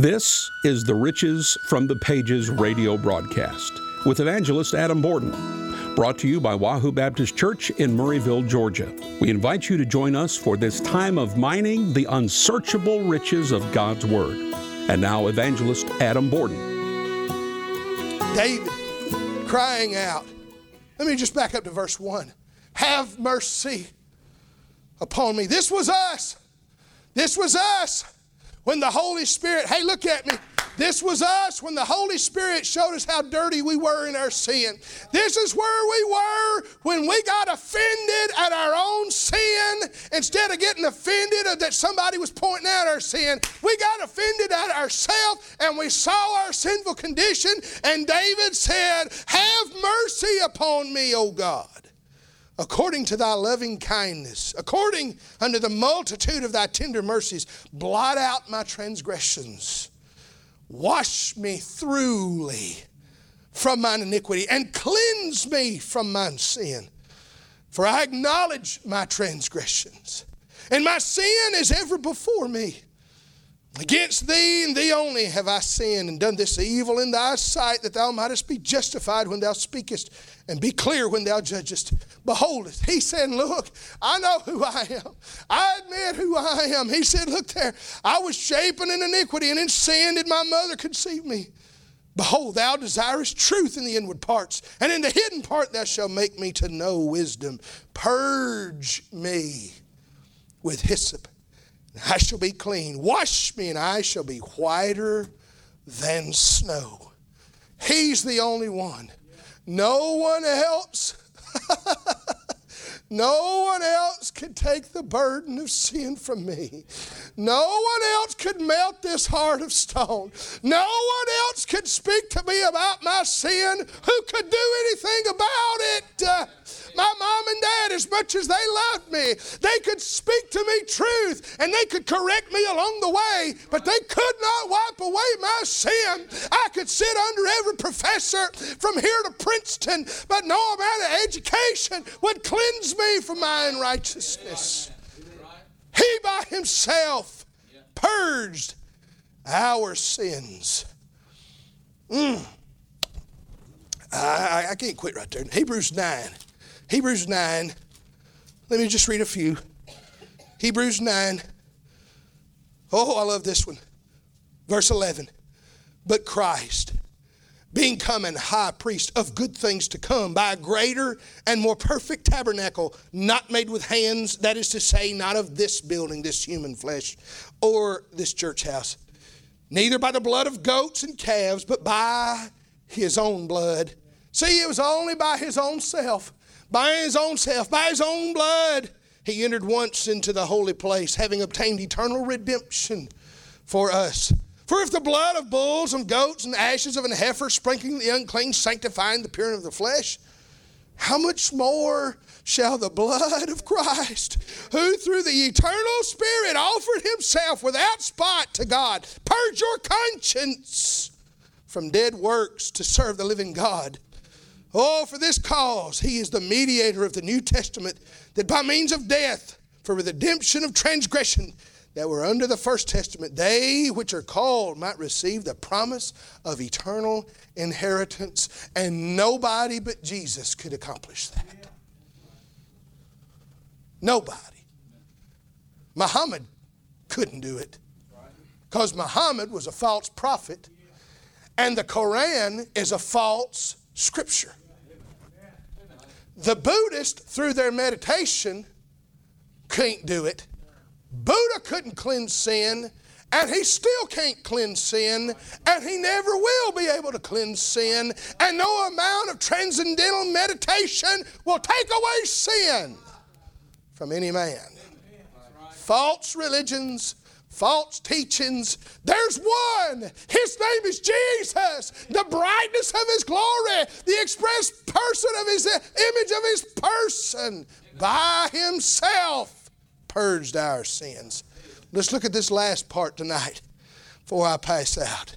This is the Riches from the Pages radio broadcast with evangelist Adam Borden, brought to you by Wahoo Baptist Church in Murrayville, Georgia. We invite you to join us for this time of mining the unsearchable riches of God's Word. And now, evangelist Adam Borden. David crying out. Let me just back up to verse 1. Have mercy upon me. This was us. This was us when the Holy Spirit, hey, look at me. This was us when the Holy Spirit showed us how dirty we were in our sin. This is where we were when we got offended at our own sin instead of getting offended that somebody was pointing out our sin. We got offended at ourselves and we saw our sinful condition. And David said, Have mercy upon me, O God according to thy loving kindness, according unto the multitude of thy tender mercies, blot out my transgressions. Wash me throughly from mine iniquity and cleanse me from mine sin. For I acknowledge my transgressions, and my sin is ever before me. Against thee and thee only have I sinned and done this evil in thy sight, that thou mightest be justified when thou speakest and be clear when thou judgest. Behold. He said, Look, I know who I am. I admit who I am. He said, Look there. I was shapen in iniquity, and in sin did my mother conceive me. Behold, thou desirest truth in the inward parts, and in the hidden part thou shalt make me to know wisdom. Purge me with hyssop I shall be clean. Wash me, and I shall be whiter than snow. He's the only one. No one else. no one else could take the burden of sin from me. No one else could melt this heart of stone. No one else could speak to me about my sin. Who could do anything about it? Uh, my mom and dad, as much as they loved me, they could speak to me truth and they could correct me along the way, but they could not wipe away my sin. I could sit under every professor from here to Princeton, but no amount of education would cleanse me from my unrighteousness. He by himself purged our sins. Mm. I, I, can't quit right there. Hebrews 9. Hebrews 9. Let me just read a few. Hebrews 9. Oh, I love this one. Verse 11. But Christ, being come an high priest of good things to come by a greater and more perfect tabernacle, not made with hands, that is to say, not of this building, this human flesh, or this church house, neither by the blood of goats and calves, but by his own blood. See, it was only by his own self by his own self, by his own blood, he entered once into the holy place, having obtained eternal redemption for us. For if the blood of bulls and goats and ashes of an heifer sprinkling the unclean sanctifying the pure of the flesh, how much more shall the blood of Christ, who through the eternal Spirit offered himself without spot to God, purge your conscience from dead works to serve the living God? Oh, for this cause, he is the mediator of the New Testament, that by means of death, for the redemption of transgression that were under the first testament, they which are called might receive the promise of eternal inheritance. And nobody but Jesus could accomplish that. Nobody. Muhammad couldn't do it because Muhammad was a false prophet, and the Koran is a false scripture. The Buddhist, through their meditation, can't do it. Buddha couldn't cleanse sin, and he still can't cleanse sin, and he never will be able to cleanse sin, and no amount of transcendental meditation will take away sin from any man. False religions false teachings. There's one. His name is Jesus, the brightness of His glory, the express person of His image of His person, by Himself purged our sins. Let's look at this last part tonight before I pass out.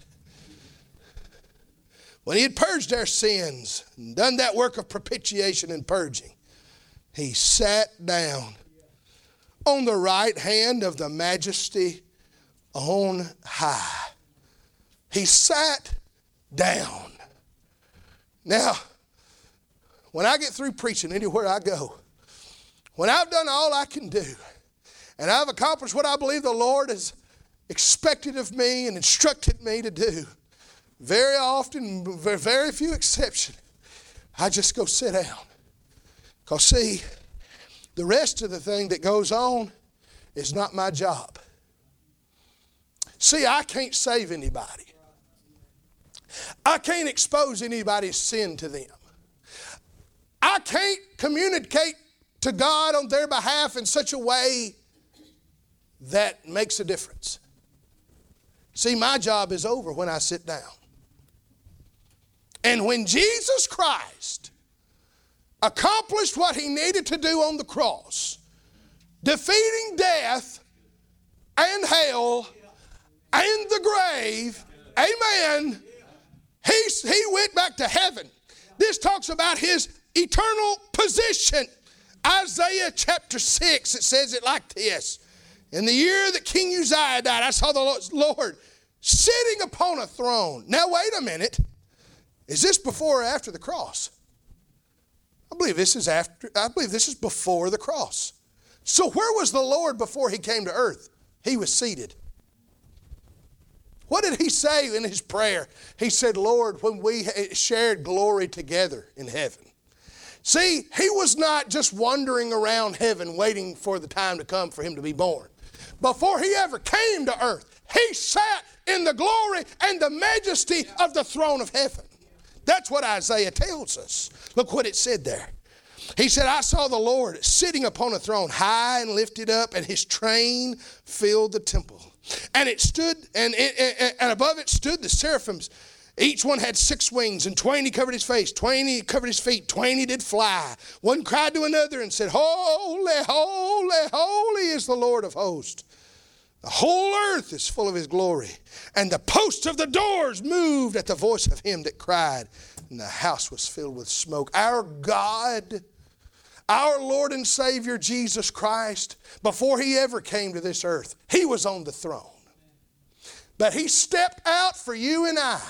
When He had purged our sins and done that work of propitiation and purging, He sat down on the right hand of the majesty on high. he sat down. Now, when I get through preaching anywhere I go, when I've done all I can do, and I've accomplished what I believe the Lord has expected of me and instructed me to do, very often, very few exceptions, I just go sit down. Because, see, the rest of the thing that goes on is not my job. See, I can't save anybody. I can't expose anybody's sin to them. I can't communicate to God on their behalf in such a way that makes a difference. See, my job is over when I sit down. And when Jesus Christ accomplished what he needed to do on the cross, defeating death and hell and the grave, amen, he, he went back to heaven. This talks about his eternal position. Isaiah chapter 6, it says it like this In the year that King Uzziah died, I saw the Lord sitting upon a throne. Now, wait a minute. Is this before or after the cross? I believe this is after, I believe this is before the cross. So, where was the Lord before he came to earth? He was seated. What did he say in his prayer? He said, Lord, when we shared glory together in heaven. See, he was not just wandering around heaven waiting for the time to come for him to be born. Before he ever came to earth, he sat in the glory and the majesty of the throne of heaven. That's what Isaiah tells us. Look what it said there. He said, I saw the Lord sitting upon a throne, high and lifted up, and his train filled the temple. And it stood, and, it, and above it stood the seraphims. Each one had six wings, and he covered his face, he covered his feet, he did fly. One cried to another and said, Holy, holy, holy is the Lord of hosts. The whole earth is full of his glory. And the posts of the doors moved at the voice of him that cried, and the house was filled with smoke. Our God, our Lord and Savior Jesus Christ, before he ever came to this earth, he was on the throne. But he stepped out for you and I.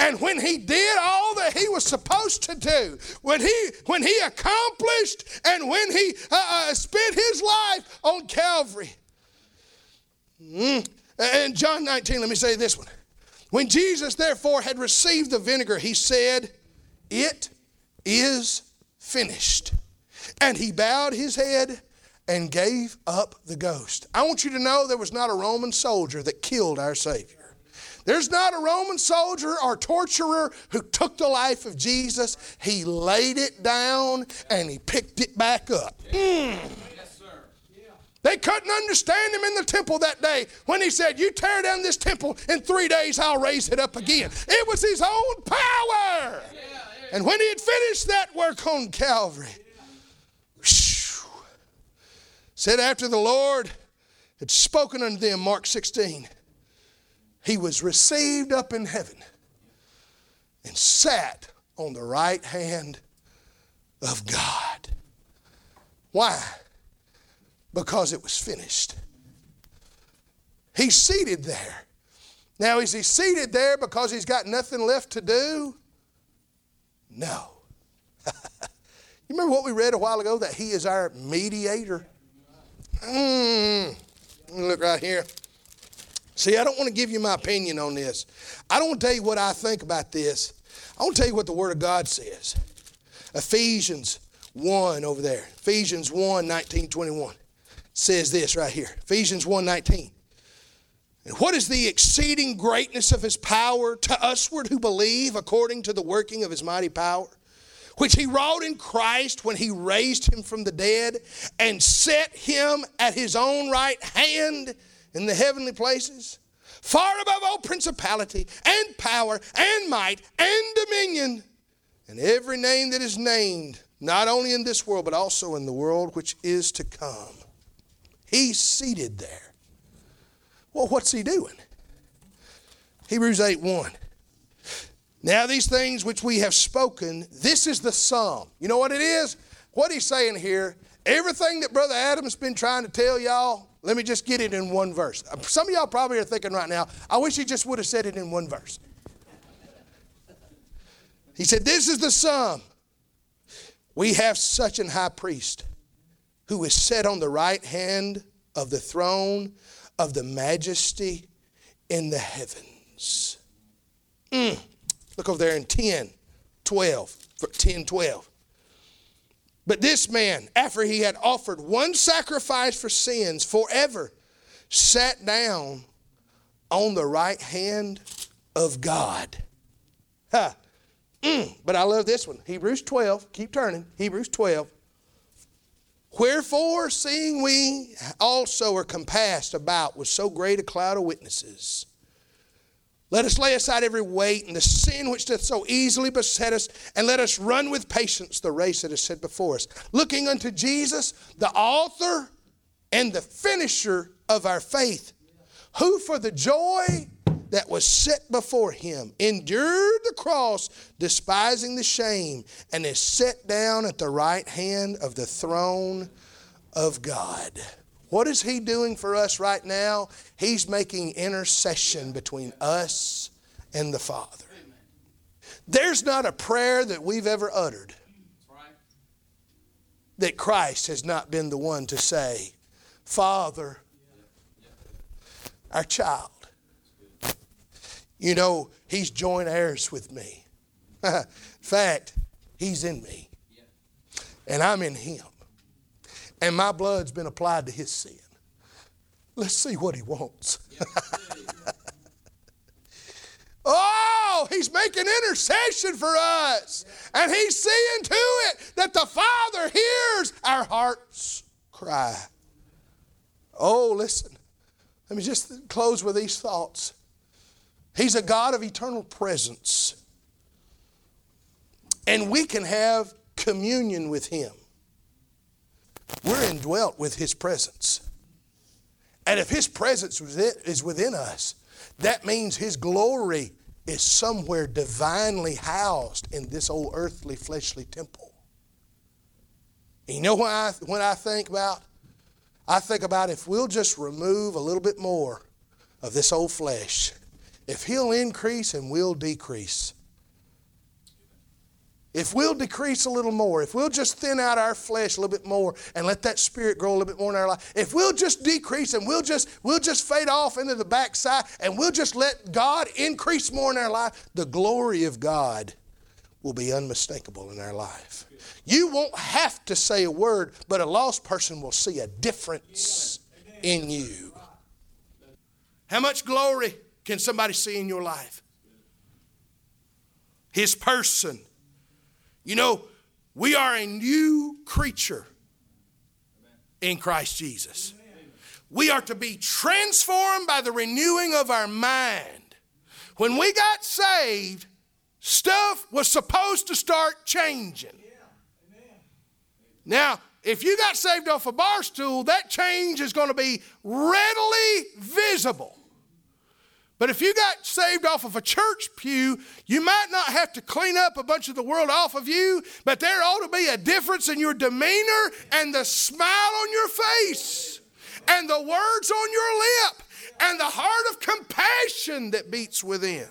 And when he did all that he was supposed to do, when he, when he accomplished and when he uh, uh, spent his life on Calvary, mm, and John 19, let me say this one. When Jesus therefore had received the vinegar, he said, It is finished. And he bowed his head and gave up the ghost. I want you to know there was not a Roman soldier that killed our Savior. There's not a Roman soldier or torturer who took the life of Jesus. He laid it down and he picked it back up. Mm. They couldn't understand him in the temple that day when he said, You tear down this temple, in three days I'll raise it up again. It was his own power. And when he had finished that work on Calvary, said after the Lord had spoken unto them, Mark 16, he was received up in heaven and sat on the right hand of God. Why? Because it was finished. He's seated there. Now, is he seated there because he's got nothing left to do? No. you remember what we read a while ago that he is our mediator? Mm, look right here. See, I don't want to give you my opinion on this. I don't want to tell you what I think about this. I want to tell you what the Word of God says. Ephesians 1 over there. Ephesians 1 19, 21 says this right here. Ephesians 1 19. And what is the exceeding greatness of his power to usward who believe according to the working of his mighty power? which he wrought in Christ when he raised him from the dead and set him at his own right hand in the heavenly places, far above all principality and power and might and dominion, and every name that is named, not only in this world, but also in the world which is to come. He's seated there. Well, what's he doing? Hebrews 8 1. Now, these things which we have spoken, this is the sum. You know what it is? What he's saying here, everything that Brother Adam's been trying to tell y'all, let me just get it in one verse. Some of y'all probably are thinking right now, I wish he just would have said it in one verse. He said, This is the sum. We have such an high priest who is set on the right hand of the throne of the majesty in the heavens. Mm. Look over there in 10, 12, 10, 12. But this man, after he had offered one sacrifice for sins forever, sat down on the right hand of God. Huh. Mm, but I love this one. Hebrews 12. Keep turning. Hebrews 12. Wherefore, seeing we also are compassed about with so great a cloud of witnesses, let us lay aside every weight and the sin which doth so easily beset us, and let us run with patience the race that is set before us, looking unto Jesus, the author and the finisher of our faith, who for the joy that was set before him, endured the cross, despising the shame, and is set down at the right hand of the throne of God. What is he doing for us right now? He's making intercession between us and the Father. There's not a prayer that we've ever uttered that Christ has not been the one to say, Father, our child you know, he's joint heirs with me. in fact, he's in me. And I'm in him. And my blood's been applied to his sin. Let's see what he wants. oh, he's making intercession for us. And he's seeing to it that the Father hears our hearts cry. Oh, listen. Let me just close with these thoughts. He's a God of eternal presence. And we can have communion with Him. We're indwelt with His presence. And if His presence is within us, that means His glory is somewhere divinely housed in this old earthly fleshly temple. And you know what I, what I think about? I think about if we'll just remove a little bit more of this old flesh if He'll increase and we'll decrease. If we'll decrease a little more, if we'll just thin out our flesh a little bit more and let that spirit grow a little bit more in our life, if we'll just decrease and we'll just we'll just fade off into the backside and we'll just let God increase more in our life, the glory of God will be unmistakable in our life. You won't have to say a word, but a lost person will see a difference in you. How much glory? can somebody see in your life? His person. You know, we are a new creature in Christ Jesus. We are to be transformed by the renewing of our mind. When we got saved, stuff was supposed to start changing. Now, if you got saved off a bar stool, that change is going to be readily visible. But if you got saved off of a church pew, you might not have to clean up a bunch of the world off of you, but there ought to be a difference in your demeanor and the smile on your face and the words on your lip and the heart of compassion that beats within.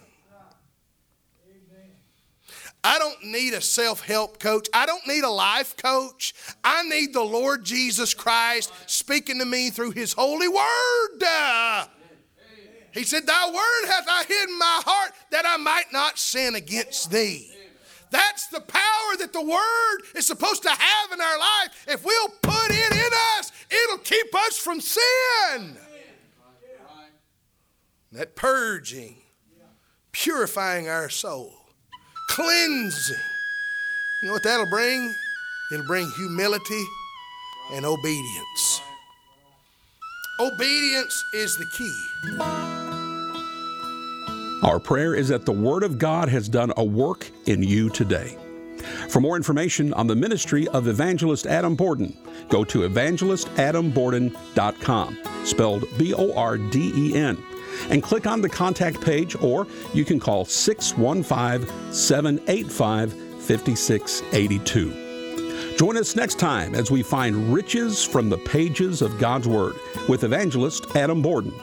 I don't need a self help coach. I don't need a life coach. I need the Lord Jesus Christ speaking to me through His holy word. He said, Thy word hath I hid in my heart that I might not sin against thee. That's the power that the word is supposed to have in our life. If we'll put it in us, it'll keep us from sin. That purging, purifying our soul, cleansing. You know what that'll bring? It'll bring humility and obedience. Obedience is the key. Our prayer is that the Word of God has done a work in you today. For more information on the ministry of Evangelist Adam Borden, go to evangelistadamborden.com, spelled B O R D E N, and click on the contact page, or you can call 615 785 5682. Join us next time as we find riches from the pages of God's Word with evangelist Adam Borden.